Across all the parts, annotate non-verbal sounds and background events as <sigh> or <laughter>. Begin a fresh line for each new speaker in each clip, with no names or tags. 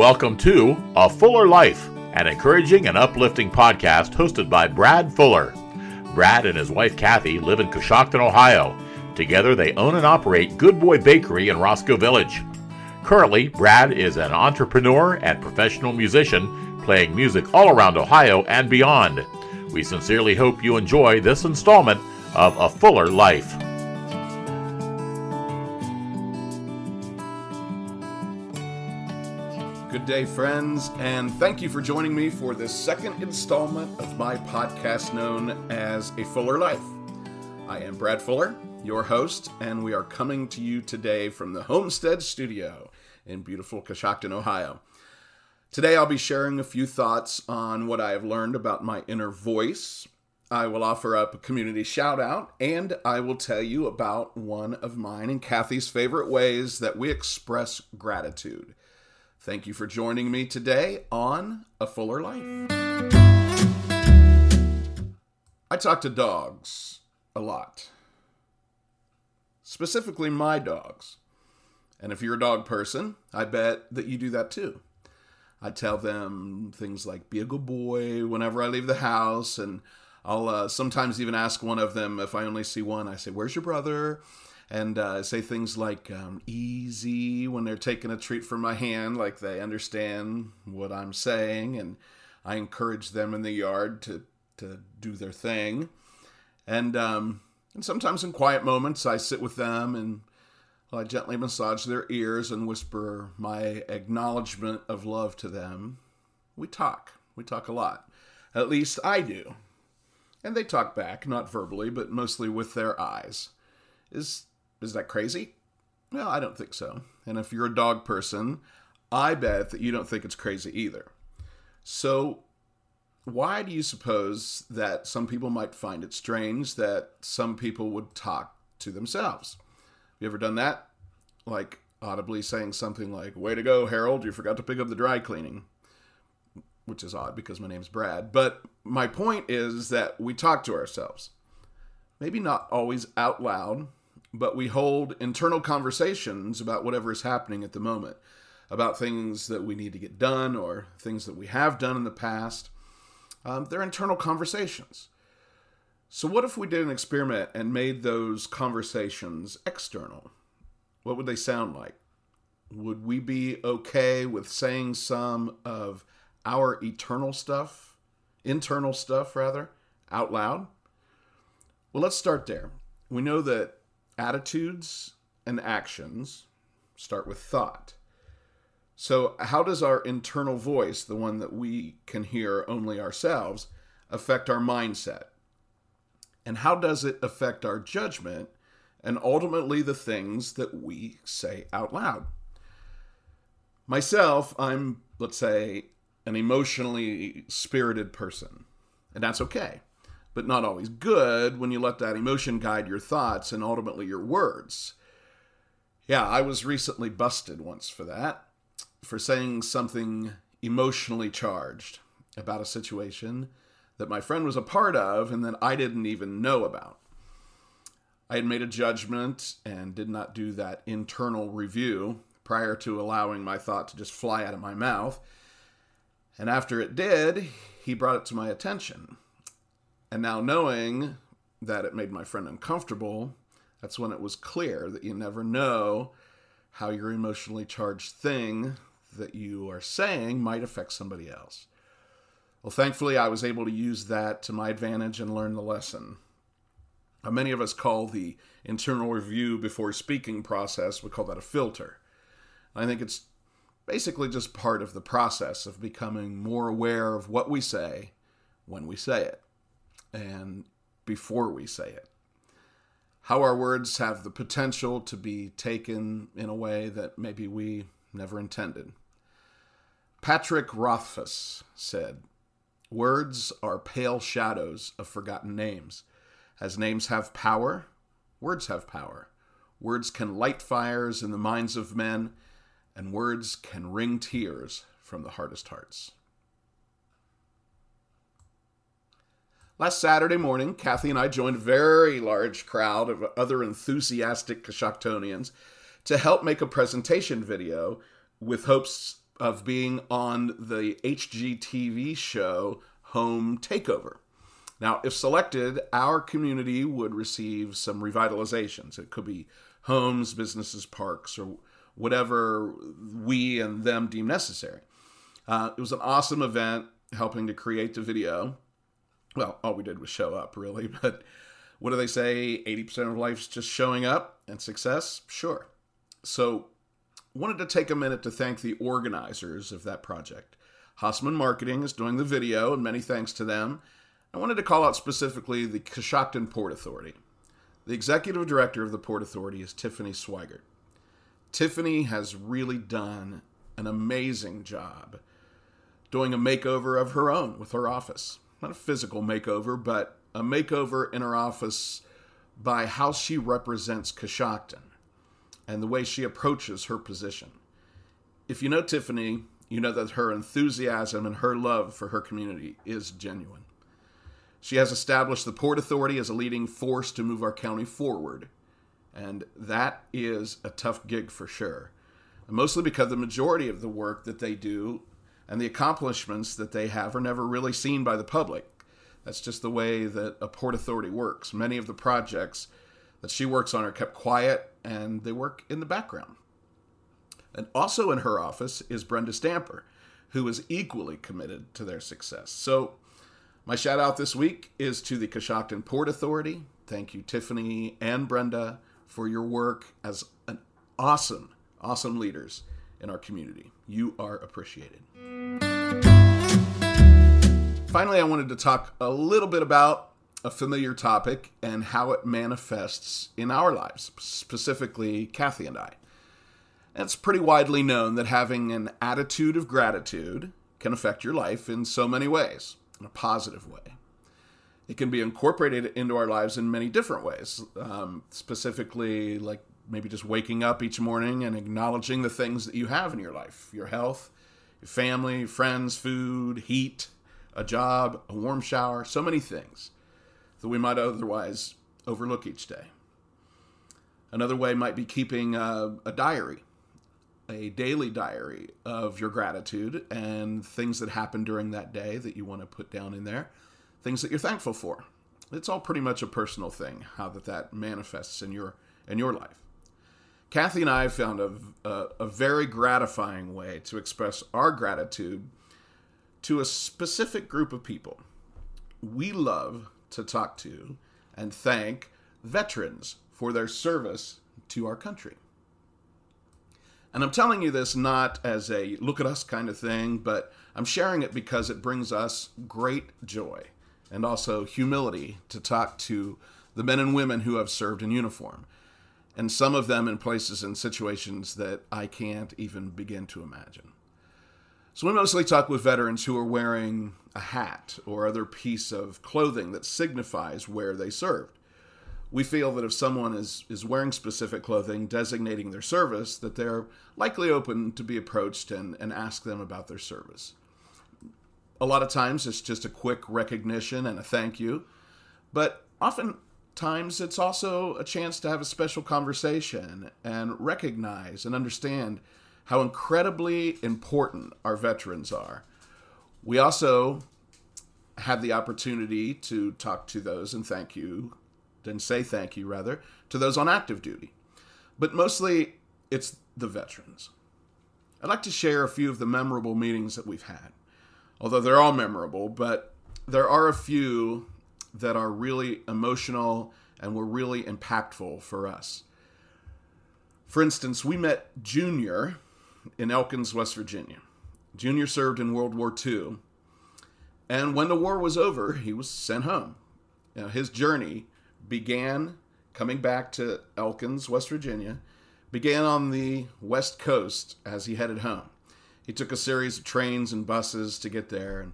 Welcome to A Fuller Life, an encouraging and uplifting podcast hosted by Brad Fuller. Brad and his wife Kathy live in Coshocton, Ohio. Together, they own and operate Good Boy Bakery in Roscoe Village. Currently, Brad is an entrepreneur and professional musician playing music all around Ohio and beyond. We sincerely hope you enjoy this installment of A Fuller Life.
Friends, and thank you for joining me for this second installment of my podcast known as A Fuller Life. I am Brad Fuller, your host, and we are coming to you today from the Homestead Studio in beautiful Coshocton, Ohio. Today, I'll be sharing a few thoughts on what I have learned about my inner voice. I will offer up a community shout out, and I will tell you about one of mine and Kathy's favorite ways that we express gratitude. Thank you for joining me today on A Fuller Life. I talk to dogs a lot, specifically my dogs. And if you're a dog person, I bet that you do that too. I tell them things like "be a good boy" whenever I leave the house, and I'll uh, sometimes even ask one of them if I only see one. I say, "Where's your brother?" And uh, say things like um, "easy" when they're taking a treat from my hand, like they understand what I'm saying, and I encourage them in the yard to to do their thing, and um, and sometimes in quiet moments I sit with them and I gently massage their ears and whisper my acknowledgement of love to them. We talk. We talk a lot. At least I do. And they talk back, not verbally, but mostly with their eyes. Is is that crazy? Well, I don't think so. And if you're a dog person, I bet that you don't think it's crazy either. So, why do you suppose that some people might find it strange that some people would talk to themselves? Have you ever done that? Like audibly saying something like, Way to go, Harold, you forgot to pick up the dry cleaning. Which is odd because my name's Brad. But my point is that we talk to ourselves. Maybe not always out loud, but we hold internal conversations about whatever is happening at the moment, about things that we need to get done or things that we have done in the past. Um, they're internal conversations. So, what if we did an experiment and made those conversations external? What would they sound like? Would we be okay with saying some of our eternal stuff, internal stuff rather, out loud? Well, let's start there. We know that attitudes and actions start with thought. So, how does our internal voice, the one that we can hear only ourselves, affect our mindset? And how does it affect our judgment and ultimately the things that we say out loud? Myself, I'm, let's say, an emotionally spirited person, and that's okay but not always good when you let that emotion guide your thoughts and ultimately your words. Yeah, I was recently busted once for that, for saying something emotionally charged about a situation that my friend was a part of and that I didn't even know about. I had made a judgment and did not do that internal review prior to allowing my thought to just fly out of my mouth. And after it did, he brought it to my attention. And now knowing that it made my friend uncomfortable, that's when it was clear that you never know how your emotionally charged thing that you are saying might affect somebody else. Well, thankfully, I was able to use that to my advantage and learn the lesson. Now, many of us call the internal review before speaking process, we call that a filter. I think it's basically just part of the process of becoming more aware of what we say when we say it and before we say it. How our words have the potential to be taken in a way that maybe we never intended. Patrick Rothfuss said, Words are pale shadows of forgotten names. As names have power, words have power. Words can light fires in the minds of men, and words can wring tears from the hardest hearts. Last Saturday morning, Kathy and I joined a very large crowd of other enthusiastic Coshoctonians to help make a presentation video with hopes of being on the HGTV show Home Takeover. Now, if selected, our community would receive some revitalizations. It could be homes, businesses, parks, or whatever we and them deem necessary. Uh, it was an awesome event helping to create the video. Well, all we did was show up, really. <laughs> But what do they say? 80% of life's just showing up and success? Sure. So, wanted to take a minute to thank the organizers of that project. Hassman Marketing is doing the video, and many thanks to them. I wanted to call out specifically the Coshocton Port Authority. The executive director of the Port Authority is Tiffany Swigert. Tiffany has really done an amazing job doing a makeover of her own with her office. Not a physical makeover, but a makeover in her office by how she represents Coshocton and the way she approaches her position. If you know Tiffany, you know that her enthusiasm and her love for her community is genuine. She has established the Port Authority as a leading force to move our county forward. And that is a tough gig for sure. mostly because the majority of the work that they do and the accomplishments that they have are never really seen by the public. That's just the way that a Port Authority works. Many of the projects that she works on are kept quiet and they work in the background. And also in her office is Brenda Stamper, who is equally committed to their success. So my shout out this week is to the Coshocton Port Authority. Thank you, Tiffany and Brenda, for your work as an awesome, awesome leaders in our community. You are appreciated. Finally, I wanted to talk a little bit about a familiar topic and how it manifests in our lives, specifically Kathy and I. It's pretty widely known that having an attitude of gratitude can affect your life in so many ways in a positive way. It can be incorporated into our lives in many different ways, um, specifically, like maybe just waking up each morning and acknowledging the things that you have in your life your health, your family, friends, food, heat, a job, a warm shower, so many things that we might otherwise overlook each day. Another way might be keeping a, a diary a daily diary of your gratitude and things that happened during that day that you want to put down in there, things that you're thankful for. It's all pretty much a personal thing how that that manifests in your in your life. Kathy and I found a, a, a very gratifying way to express our gratitude to a specific group of people. We love to talk to and thank veterans for their service to our country. And I'm telling you this not as a look at us kind of thing, but I'm sharing it because it brings us great joy and also humility to talk to the men and women who have served in uniform. And some of them in places and situations that I can't even begin to imagine. So we mostly talk with veterans who are wearing a hat or other piece of clothing that signifies where they served we feel that if someone is, is wearing specific clothing designating their service, that they're likely open to be approached and, and ask them about their service. A lot of times it's just a quick recognition and a thank you, but oftentimes it's also a chance to have a special conversation and recognize and understand how incredibly important our veterans are. We also have the opportunity to talk to those and thank you and say thank you rather to those on active duty. But mostly it's the veterans. I'd like to share a few of the memorable meetings that we've had. Although they're all memorable, but there are a few that are really emotional and were really impactful for us. For instance, we met Junior in Elkins, West Virginia. Junior served in World War II, and when the war was over, he was sent home. Now, his journey began coming back to Elkins, West Virginia, began on the west coast as he headed home. He took a series of trains and buses to get there, and,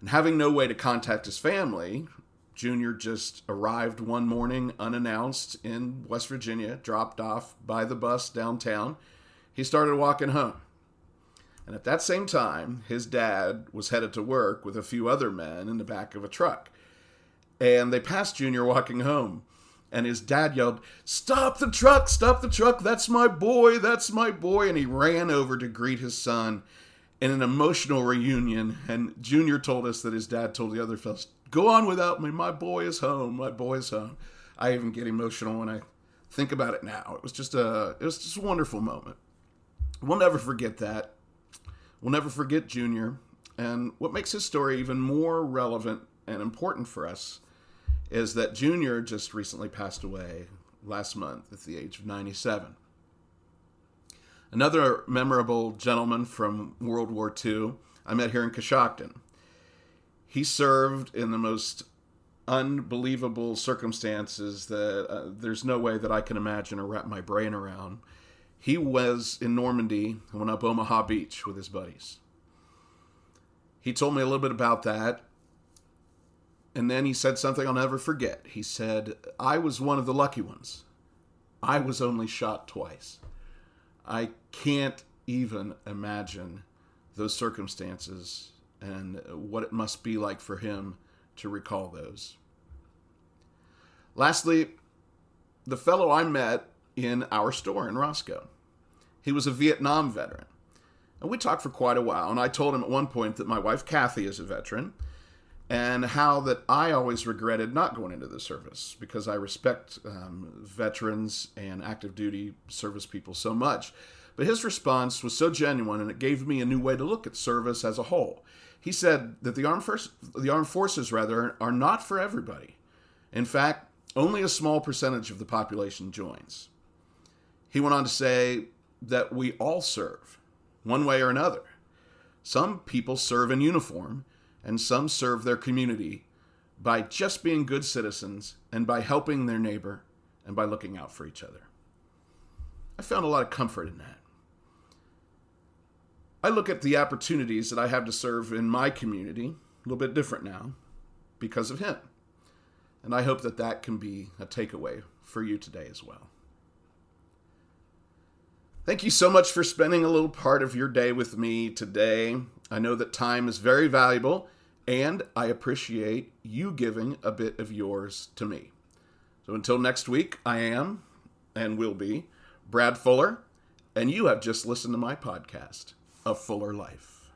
and having no way to contact his family, Junior just arrived one morning unannounced in West Virginia, dropped off by the bus downtown. He started walking home. And at that same time, his dad was headed to work with a few other men in the back of a truck and they passed Junior walking home. And his dad yelled, Stop the truck, stop the truck, that's my boy, that's my boy. And he ran over to greet his son. in an emotional reunion, and Junior told us that his dad told the other fellas, "Go on without me. My boy is home. My boy is home." I even get emotional when I think about it now. It was just a it was just a wonderful moment. We'll never forget that. We'll never forget Junior. And what makes his story even more relevant and important for us is that Junior just recently passed away last month at the age of 97. Another memorable gentleman from World War II I met here in Coshocton. He served in the most unbelievable circumstances that uh, there's no way that I can imagine or wrap my brain around. He was in Normandy and went up Omaha Beach with his buddies. He told me a little bit about that. And then he said something I'll never forget. He said, I was one of the lucky ones. I was only shot twice. I can't even imagine those circumstances and what it must be like for him to recall those. Lastly, the fellow I met in our store in Roscoe. He was a Vietnam veteran. And we talked for quite a while, and I told him at one point that my wife Kathy is a veteran and how that I always regretted not going into the service because I respect um, veterans and active duty service people so much. But his response was so genuine, and it gave me a new way to look at service as a whole. He said that the armed, the armed forces, rather, are not for everybody. In fact, only a small percentage of the population joins. He went on to say that we all serve, one way or another. Some people serve in uniform, and some serve their community by just being good citizens and by helping their neighbor and by looking out for each other. I found a lot of comfort in that. I look at the opportunities that I have to serve in my community a little bit different now because of him. And I hope that that can be a takeaway for you today as well. Thank you so much for spending a little part of your day with me today. I know that time is very valuable, and I appreciate you giving a bit of yours to me. So until next week, I am and will be Brad Fuller, and you have just listened to my podcast, A Fuller Life.